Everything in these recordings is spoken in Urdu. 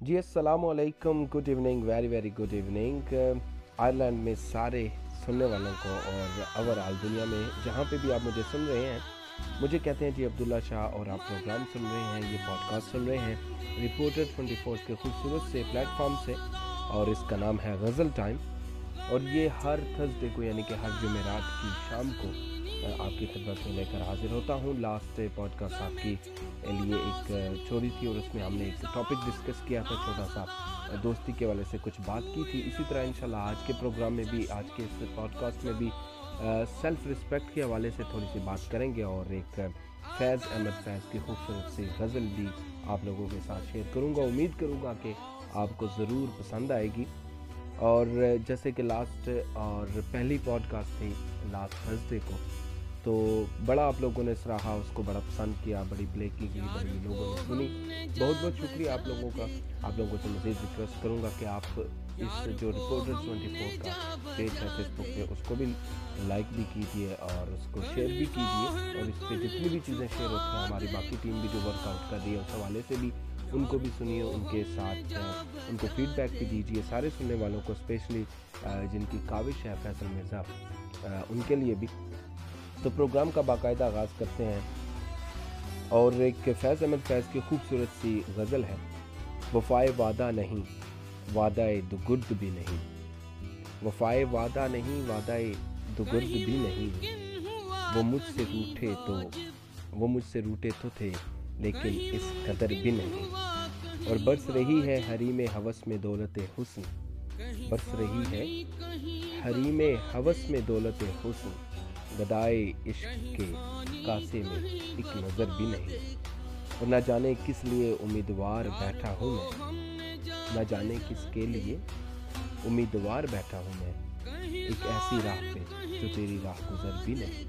جی السلام علیکم good evening very very good evening Ireland میں سارے سننے والوں کو اور اوور آل دنیا میں، جہاں پہ بھی آپ مجھے سن رہے ہیں، مجھے کہتے ہیں جی عبداللہ شاہ اور آپ پروگرام سن رہے ہیں، یہ پوڈ کاسٹ سن رہے ہیں۔ رپورٹر ٹوئنٹی فور کے خوبصورت سے پلیٹ فارم سے اور اس کا نام ہے غزل ٹائم اور یہ ہر تھرسڈے کو یعنی کہ ہر جمعرات کی شام کو آپ کی خدمت میں لے کر حاضر ہوتا ہوں۔ لاسٹ پوڈ کاسٹ آپ کی لیے ایک چھوڑی تھی اور اس میں ہم نے ایک ٹاپک ڈسکس کیا تھا، چھوٹا سا دوستی کے والے سے کچھ بات کی تھی۔ اسی طرح انشاءاللہ آج کے پروگرام میں بھی، آج کے اس پوڈ کاسٹ میں بھی سیلف رسپیکٹ کے حوالے سے تھوڑی سی بات کریں گے اور ایک فیض احمد فیض کی خوبصورت سی غزل بھی آپ لوگوں کے ساتھ شیئر کروں گا۔ امید کروں گا کہ آپ کو ضرور پسند آئے گی۔ اور جیسے کہ لاسٹ اور پہلی پوڈ کاسٹ تھی لاسٹ تھرسڈے کو تو بڑا آپ لوگوں نے سراہا اس کو بڑا پسند کیا، بڑی بلیک کی گئی بڑی لوگوں نے سنی۔ بہت بہت شکریہ آپ لوگوں کا۔ آپ لوگوں سے مزید ریکویسٹ کروں گا کہ آپ اس جو رپورٹر ٹوئنٹی فور کا پیج ہے فیس بک پہ، اس کو بھی لائک بھی کیجیے اور اس کو شیئر بھی کیجیے اور اس پہ جتنی بھی چیزیں شیئر ہوتی ہیں، ہماری باقی ٹیم بھی جو ورک آؤٹ کر رہی ہے، اس حوالے سے بھی ان کو بھی سنیے، ان کے ساتھ ان کو فیڈ بیک بھی دیجیے سارے سننے والوں کو اسپیشلی جن کی کاوش ہے فیصل مرزا ان کے لیے بھی۔ تو پروگرام کا باقاعدہ آغاز کرتے ہیں۔ اور ایک فیض احمد فیض کی خوبصورت سی غزل ہے۔ وفائے وعدہ نہیں، وعدہ دگرد بھی نہیں۔ وفائے وعدہ نہیں، وعدہ دگرد بھی نہیں۔ وہ مجھ سے روٹے تو، وہ مجھ سے روٹے تو تھے، لیکن اس قدر بھی نہیں۔ اور برس رہی ہے حریم حوث میں دولت حسن۔ برس رہی ہے حریم حوث میں دولت حسن۔ گدائے عشق کے کاسے میں ایک نظر بھی نہیں۔ اور نہ جانے کس لیے امیدوار بیٹھا ہوں میں۔ نہ جانے کس کے لیے امیدوار بیٹھا ہوں میں۔ ایک ایسی راہ پہ جو تیری راہ گزر بھی نہیں۔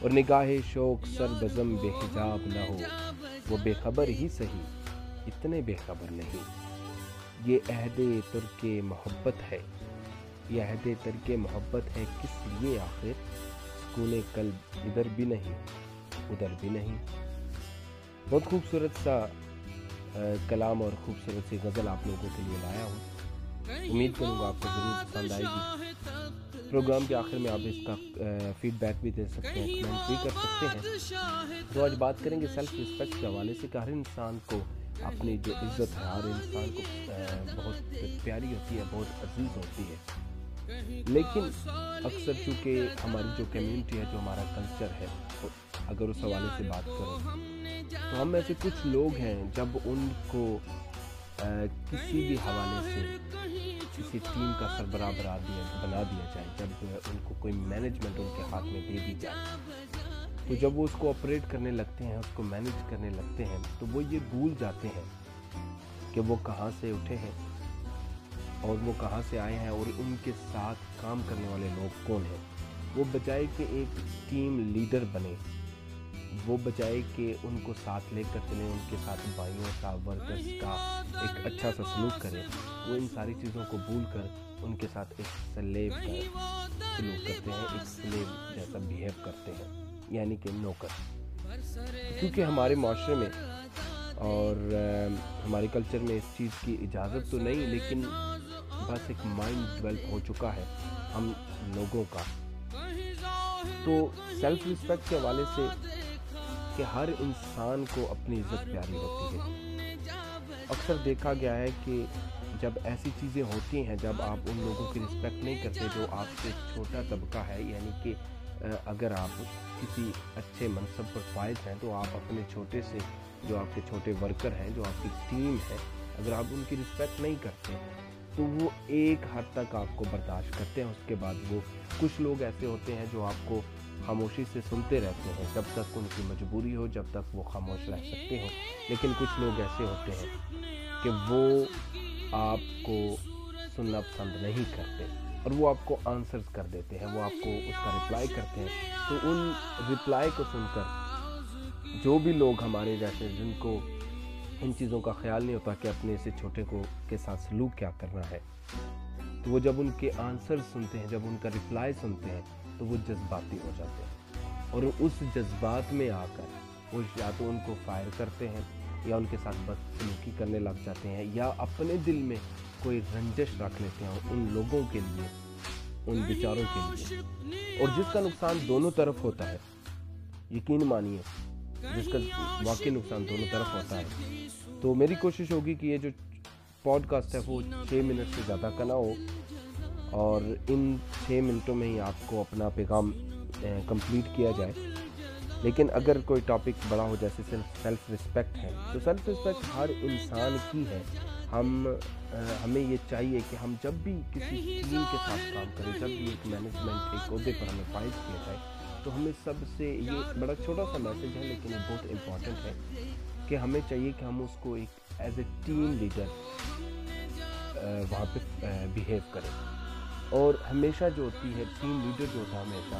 اور نگاہ شوق سر بزم بے حجاب نہ ہو۔ وہ بے خبر ہی صحیح، اتنے بے خبر نہیں۔ یہ عہد ترک محبت ہے۔ یہ عہد ترک محبت ہے کس لیے آخر؟ سکون قلب ادھر بھی نہیں، ادھر بھی نہیں۔ بہت خوبصورت سا کلام اور خوبصورت سی غزل آپ لوگوں کے لیے لایا ہوں۔ امید کروں گا آپ کو ضرور پسند آئے گی۔ پروگرام کے آخر میں آپ اس کا فیڈ بیک بھی دے سکتے ہیں کمنٹ بھی کر سکتے ہیں۔ تو آج بات کریں گے سیلف رسپیکٹ کے حوالے سے کہ ہر انسان کو اپنی جو عزت ہے، ہر انسان کو بہت پیاری ہوتی ہے، بہت عزیز ہوتی ہے۔ لیکن اکثر چونکہ ہماری جو کمیونٹی ہے، جو ہمارا کلچر ہے اگر اس حوالے سے بات کریں، تو ہم ایسے کچھ لوگ ہیں جب ان کو کسی بھی حوالے سے کسی ٹیم کا سربراہ برا دیا، بنا دیا جائے، جب ان کو کوئی مینجمنٹ ان کے ہاتھ میں دے دی جائے۔ تو جب وہ اس کو آپریٹ کرنے لگتے ہیں، اس کو مینج کرنے لگتے ہیں، تو وہ یہ بھول جاتے ہیں کہ وہ کہاں سے اٹھے ہیں۔ اور وہ کہاں سے آئے ہیں اور ان کے ساتھ کام کرنے والے لوگ کون ہیں؟ وہ بجائے کہ ایک ٹیم لیڈر بنے، وہ بجائے کہ ان کو ساتھ لے کر چلیں، ان کے ساتھ بھائیوں کا، ورکرز کا ایک اچھا سا سلوک کریں۔ وہ ان ساری چیزوں کو بھول کر ان کے ساتھ ایک سلیب کا سلوک کرتے ہیں، ایک سلیب جیسا بیہیو کرتے ہیں یعنی کہ نوکر۔ کیونکہ ہمارے معاشرے میں اور ہمارے کلچر میں اس چیز کی اجازت تو نہیں، لیکن بس ایک مائنڈ ڈیولپ ہو چکا ہے ہم لوگوں کا۔ تو سیلف رسپیکٹ کے حوالے سے کہ ہر انسان کو اپنی عزت پیاری ہوتی ہے۔ اکثر دیکھا گیا ہے کہ جب ایسی چیزیں ہوتی ہیں، جب آپ ان لوگوں کی رسپیکٹ نہیں کرتے، جو آپ سے چھوٹا طبقہ ہے یعنی کہ اگر آپ کسی اچھے منصب پر فائز ہیں، تو آپ اپنے چھوٹے سے، جو آپ کے چھوٹے ورکر ہیں، جو آپ کی ٹیم ہے، اگر آپ ان کی رسپیکٹ نہیں کرتے تو وہ ایک حد تک آپ کو برداشت کرتے ہیں، اس کے بعد وہ کچھ لوگ ایسے ہوتے ہیں جو آپ کو خاموشی سے سنتے رہتے ہیں۔ جب تک ان کی مجبوری ہو، جب تک وہ خاموش رہ سکتے ہوں لیکن کچھ لوگ ایسے ہوتے ہیں کہ وہ آپ کو سننا پسند نہیں کرتے اور وہ آپ کو آنسرز کر دیتے ہیں، وہ آپ کو اس کا رپلائی کرتے ہیں۔ تو ان رپلائی کو سن کر جو بھی لوگ ہمارے جیسے جن کو ان چیزوں کا خیال نہیں ہوتا کہ اپنے سے چھوٹے کو کے ساتھ سلوک کیا کرنا ہے۔ تو وہ جب ان کے آنسر سنتے ہیں، جب ان کا رپلائی سنتے ہیں، تو وہ جذباتی ہو جاتے ہیں۔ اور اس جذبات میں آ کر وہ یا تو ان کو فائر کرتے ہیں یا ان کے ساتھ بد سلوکی کرنے لگ جاتے ہیں یا اپنے دل میں کوئی رنجش رکھ لیتے ہیں ان لوگوں کے لیے، ان بیچاروں کے لیے۔ اور جس کا نقصان دونوں طرف ہوتا ہے، یقین مانیے، جس کا واقعی نقصان دونوں طرف ہوتا ہے تو میری کوشش ہوگی کہ یہ جو پوڈ کاسٹ ہے وہ چھ منٹ سے زیادہ کا نہ ہو اور ان چھ منٹوں میں ہی آپ کو اپنا پیغام کمپلیٹ کیا جائے۔ لیکن اگر کوئی ٹاپک بڑا ہو جیسے صرف سیلف رسپیکٹ ہے تو سیلف رسپیکٹ ہر انسان کی ہے۔ ہم ہمیں یہ چاہیے کہ ہم جب بھی کسی ٹیم کے ساتھ کام کریں جب بھی ایک مینجمنٹ ایک عہدے پر ہمیں فائز کیا جائے تو ہمیں سب سے یہ بڑا چھوٹا سا میسج ہے لیکن یہ بہت امپورٹنٹ ہے کہ ہمیں چاہیے کہ ہم اس کو ایک ایز اے ٹیم لیڈر وہاں پہ بیہیو کریں۔ اور ہمیشہ جو ہوتی ہے ٹیم لیڈر جو ہوتا ہے ہمیشہ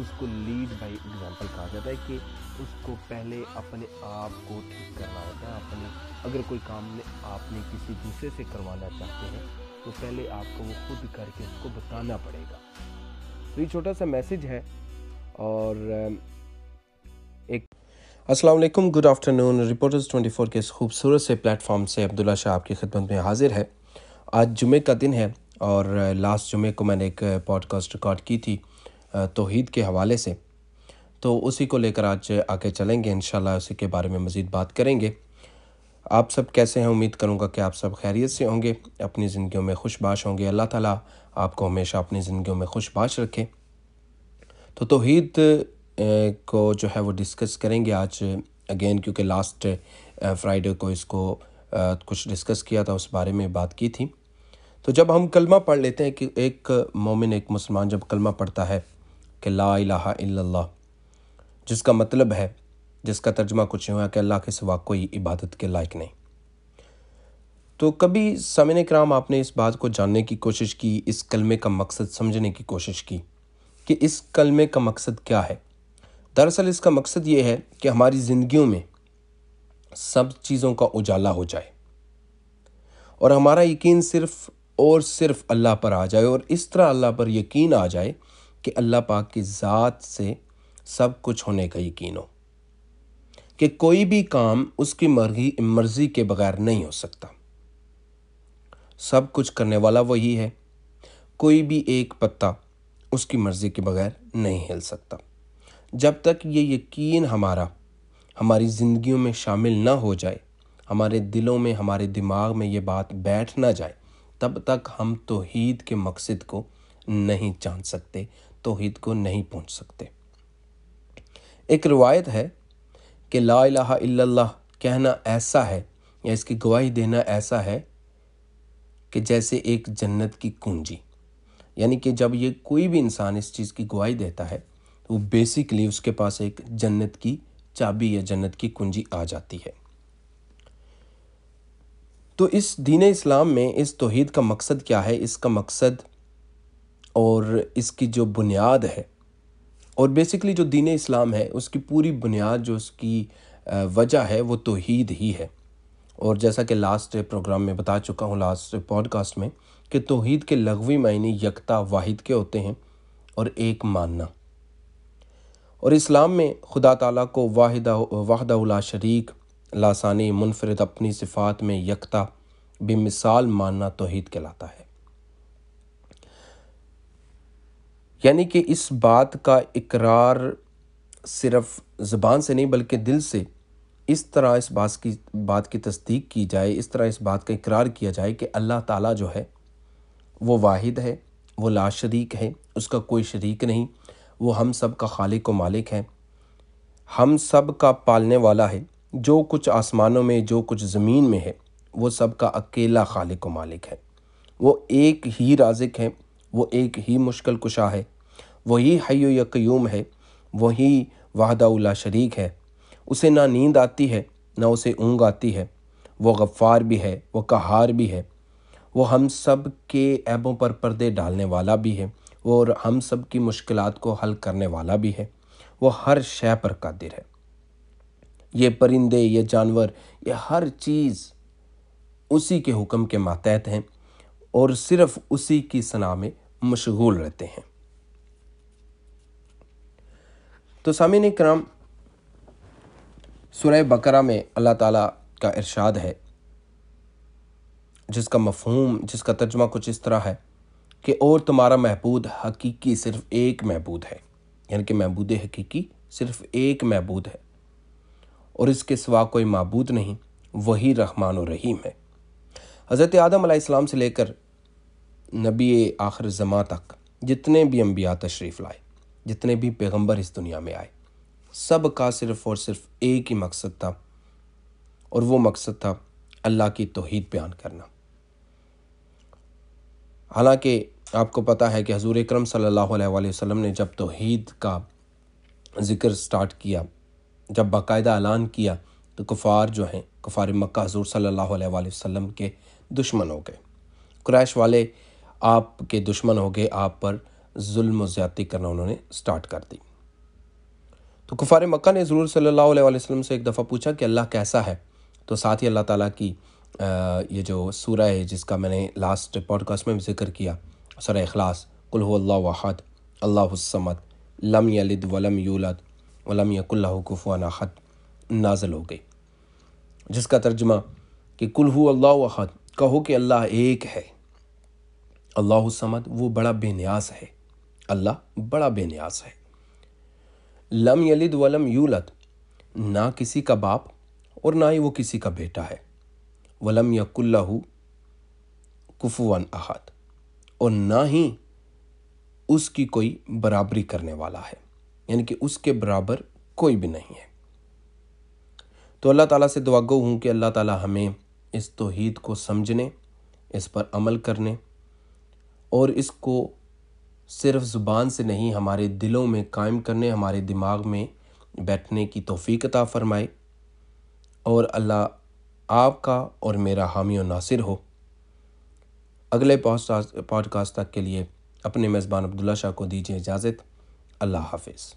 اس کو لیڈ بائی ایگزامپل کہا جاتا ہے کہ اس کو پہلے اپنے آپ کو ٹھیک کرنا ہوتا ہے اپنے اگر کوئی کام نے آپ نے کسی دوسرے سے کروانا چاہتے ہیں تو پہلے آپ کو وہ خود کر کے اس کو بتانا پڑے گا۔ تو یہ چھوٹا سا میسج ہے۔ اور ایک السلام علیکم، good afternoon reporters twenty four کے اس خوبصورت سے پلیٹ فارم سے عبداللہ شاہ آپ کی خدمت میں حاضر ہے۔ آج جمعے کا دن ہے اور لاسٹ جمعے کو میں نے ایک پوڈ کاسٹ ریکارڈ کی تھی توحید کے حوالے سے۔ تو اسی کو لے کر آج آگے چلیں گے، انشاءاللہ اسی کے بارے میں مزید بات کریں گے۔ آپ سب کیسے ہیں؟ امید کروں گا کہ آپ سب خیریت سے ہوں گے۔ اپنی زندگیوں میں خوش باش ہوں گے۔ اللہ تعالیٰ آپ کو ہمیشہ اپنی زندگیوں میں خوش باش رکھے۔ تو توحید کو جو ہے وہ ڈسکس کریں گے۔ آج اگین کیونکہ لاسٹ فرائیڈے کو اس کو کچھ ڈسکس کیا تھا، اس بارے میں بات کی تھی۔ تو جب ہم کلمہ پڑھ لیتے ہیں کہ ایک مومن، ایک مسلمان جب کلمہ پڑھتا ہے کہ لا الہ الا اللہ، جس کا مطلب ہے، جس کا ترجمہ کچھ ہوا کہ اللہ کے سوا کوئی عبادت کے لائق نہیں۔ تو کبھی سمن کرام، آپ نے اس بات کو جاننے کی کوشش کی، اس کلمے کا مقصد سمجھنے کی کوشش کی۔ کہ اس کلمے کا مقصد کیا ہے۔ دراصل اس کا مقصد یہ ہے کہ ہماری زندگیوں میں سب چیزوں کا اجالا ہو جائے اور ہمارا یقین صرف اور صرف اللہ پر آ جائے اور اس طرح اللہ پر یقین آ جائے کہ اللہ پاک کی ذات سے سب کچھ ہونے کا یقین ہو، کہ کوئی بھی کام اس کی مرضی مرضی کے بغیر نہیں ہو سکتا۔ سب کچھ کرنے والا وہی ہے، کوئی بھی ایک پتا اس کی مرضی کے بغیر نہیں ہل سکتا۔ جب تک یہ یقین ہمارا، ہماری زندگیوں میں شامل نہ ہو جائے، ہمارے دلوں میں، ہمارے دماغ میں یہ بات بیٹھ نہ جائے، تب تک ہم توحید کے مقصد کو نہیں جان سکتے، توحید کو نہیں پہنچ سکتے۔ ایک روایت ہے کہ لا الہ الا اللہ کہنا ایسا ہے، یا اس کی گواہی دینا ایسا ہے کہ جیسے ایک جنت کی کنجی۔ یعنی کہ جب یہ کوئی بھی انسان اس چیز کی گواہی دیتا ہے، تو وہ بیسکلی اس کے پاس ایک جنت کی چابی یا جنت کی کنجی آ جاتی ہے۔ تو اس دین اسلام میں اس توحید کا مقصد کیا ہے؟ اس کا مقصد اور اس کی جو بنیاد ہے، اور بیسکلی جو دین اسلام ہے، اس کی پوری بنیاد جو اس کی وجہ ہے، وہ توحید ہی ہے۔ اور جیسا کہ لاسٹ پروگرام میں بتا چکا ہوں لاسٹ پوڈ کاسٹ میں کہ توحید کے لغوی معنی یکتا واحد کے ہوتے ہیں اور ایک ماننا۔ اور اسلام میں خدا تعالیٰ کو واحدہ واحدہ اللہ شریک لاسانی منفرد اپنی صفات میں یکتا، بے مثال ماننا توحید کہلاتا ہے۔ یعنی کہ اس بات کا اقرار صرف زبان سے نہیں بلکہ دل سے اس طرح اس بات کی بات کی تصدیق کی جائے، اس طرح اس بات کا اقرار کیا جائے کہ اللہ تعالیٰ جو ہے وہ واحد ہے، وہ لا شریک ہے، اس کا کوئی شریک نہیں، وہ ہم سب کا خالق و مالک ہے۔ ہم سب کا پالنے والا ہے، جو کچھ آسمانوں میں، جو کچھ زمین میں ہے، وہ سب کا اکیلا خالق و مالک ہے۔ وہ ایک ہی رازق ہے، وہ ایک ہی مشکل کشا ہے۔ وہی حی و یقیوم ہے، وہی وحدہ اللہ شریک ہے۔ اسے نہ نیند آتی ہے، نہ اسے اونگ آتی ہے۔ وہ غفار بھی ہے، وہ کہار بھی ہے۔ وہ ہم سب کے عیبوں پر پردے ڈالنے والا بھی ہے اور ہم سب کی مشکلات کو حل کرنے والا بھی ہے۔ وہ ہر شے پر قادر ہے۔ یہ پرندے، یہ جانور، یہ ہر چیز اسی کے حکم کے ماتحت ہیں اور صرف اسی کی صنع میں مشغول رہتے ہیں۔ تو سامعین کرام، سورہ بقرہ میں اللہ تعالیٰ کا ارشاد ہے جس کا مفہوم، جس کا ترجمہ کچھ اس طرح ہے کہ اور تمہارا محبود حقیقی صرف ایک محبود ہے یعنی کہ محبود حقیقی صرف ایک محبود ہے۔ اور اس کے سوا کوئی معبود نہیں، وہی رحمان و رحیم ہے۔ حضرت آدم علیہ السلام سے لے کر نبی آخر زماں تک جتنے بھی انبیاء تشریف لائے، جتنے بھی پیغمبر اس دنیا میں آئے، سب کا صرف اور صرف ایک ہی مقصد تھا، اور وہ مقصد تھا اللہ کی توحید بیان کرنا۔ حالانکہ آپ کو پتہ ہے کہ حضور اکرم صلی اللہ علیہ وآلہ وسلم نے جب توحید کا ذکر سٹارٹ کیا، جب باقاعدہ اعلان کیا، تو کفار جو ہیں، کفار مکہ حضور صلی اللہ علیہ وآلہ وسلم کے دشمن ہو گئے۔ قریش والے آپ کے دشمن ہو گئے، آپ پر ظلم و زیادتی کرنا انہوں نے سٹارٹ کر دی۔ تو کفار مکہ نے حضور صلی اللہ علیہ وآلہ وسلم سے ایک دفعہ پوچھا کہ اللہ کیسا ہے؟ تو ساتھ ہی اللہ تعالیٰ کی یہ جو سورہ ہے، جس کا میں نے لاسٹ پوڈ کاسٹ میں بھی ذکر کیا، سورہ اخلاص کل هو اللہ وحد اللہ السمد لم یلد ولم یولد، ولم یق اللہ کفوان احد، نازل ہو گئی۔ جس کا ترجمہ کہ کل ہو اللہ وحد کہو کہ اللہ ایک ہے۔ اللہ السمد وہ بڑا بے نیاز ہے۔ اللہ بڑا بے نیاز ہے۔ لم یلد ولم یولد، نہ کسی کا باپ اور نہ ہی وہ کسی کا بیٹا ہے۔ ولم یق اللہ کفوان احد اور نہ ہی اس کی کوئی برابری کرنے والا ہے یعنی کہ اس کے برابر کوئی بھی نہیں ہے۔ تو اللہ تعالیٰ سے دعا گو ہوں کہ اللہ تعالیٰ ہمیں اس توحید کو سمجھنے، اس پر عمل کرنے اور اس کو صرف زبان سے نہیں، ہمارے دلوں میں قائم کرنے، ہمارے دماغ میں بیٹھنے کی توفیق عطا فرمائے اور اللہ آپ کا اور میرا حامی و ناصر ہو۔ اگلے پوڈ کاسٹ تک کے لیے اپنے میزبان عبداللہ شاہ کو دیجیے اجازت۔ اللہ حافظ۔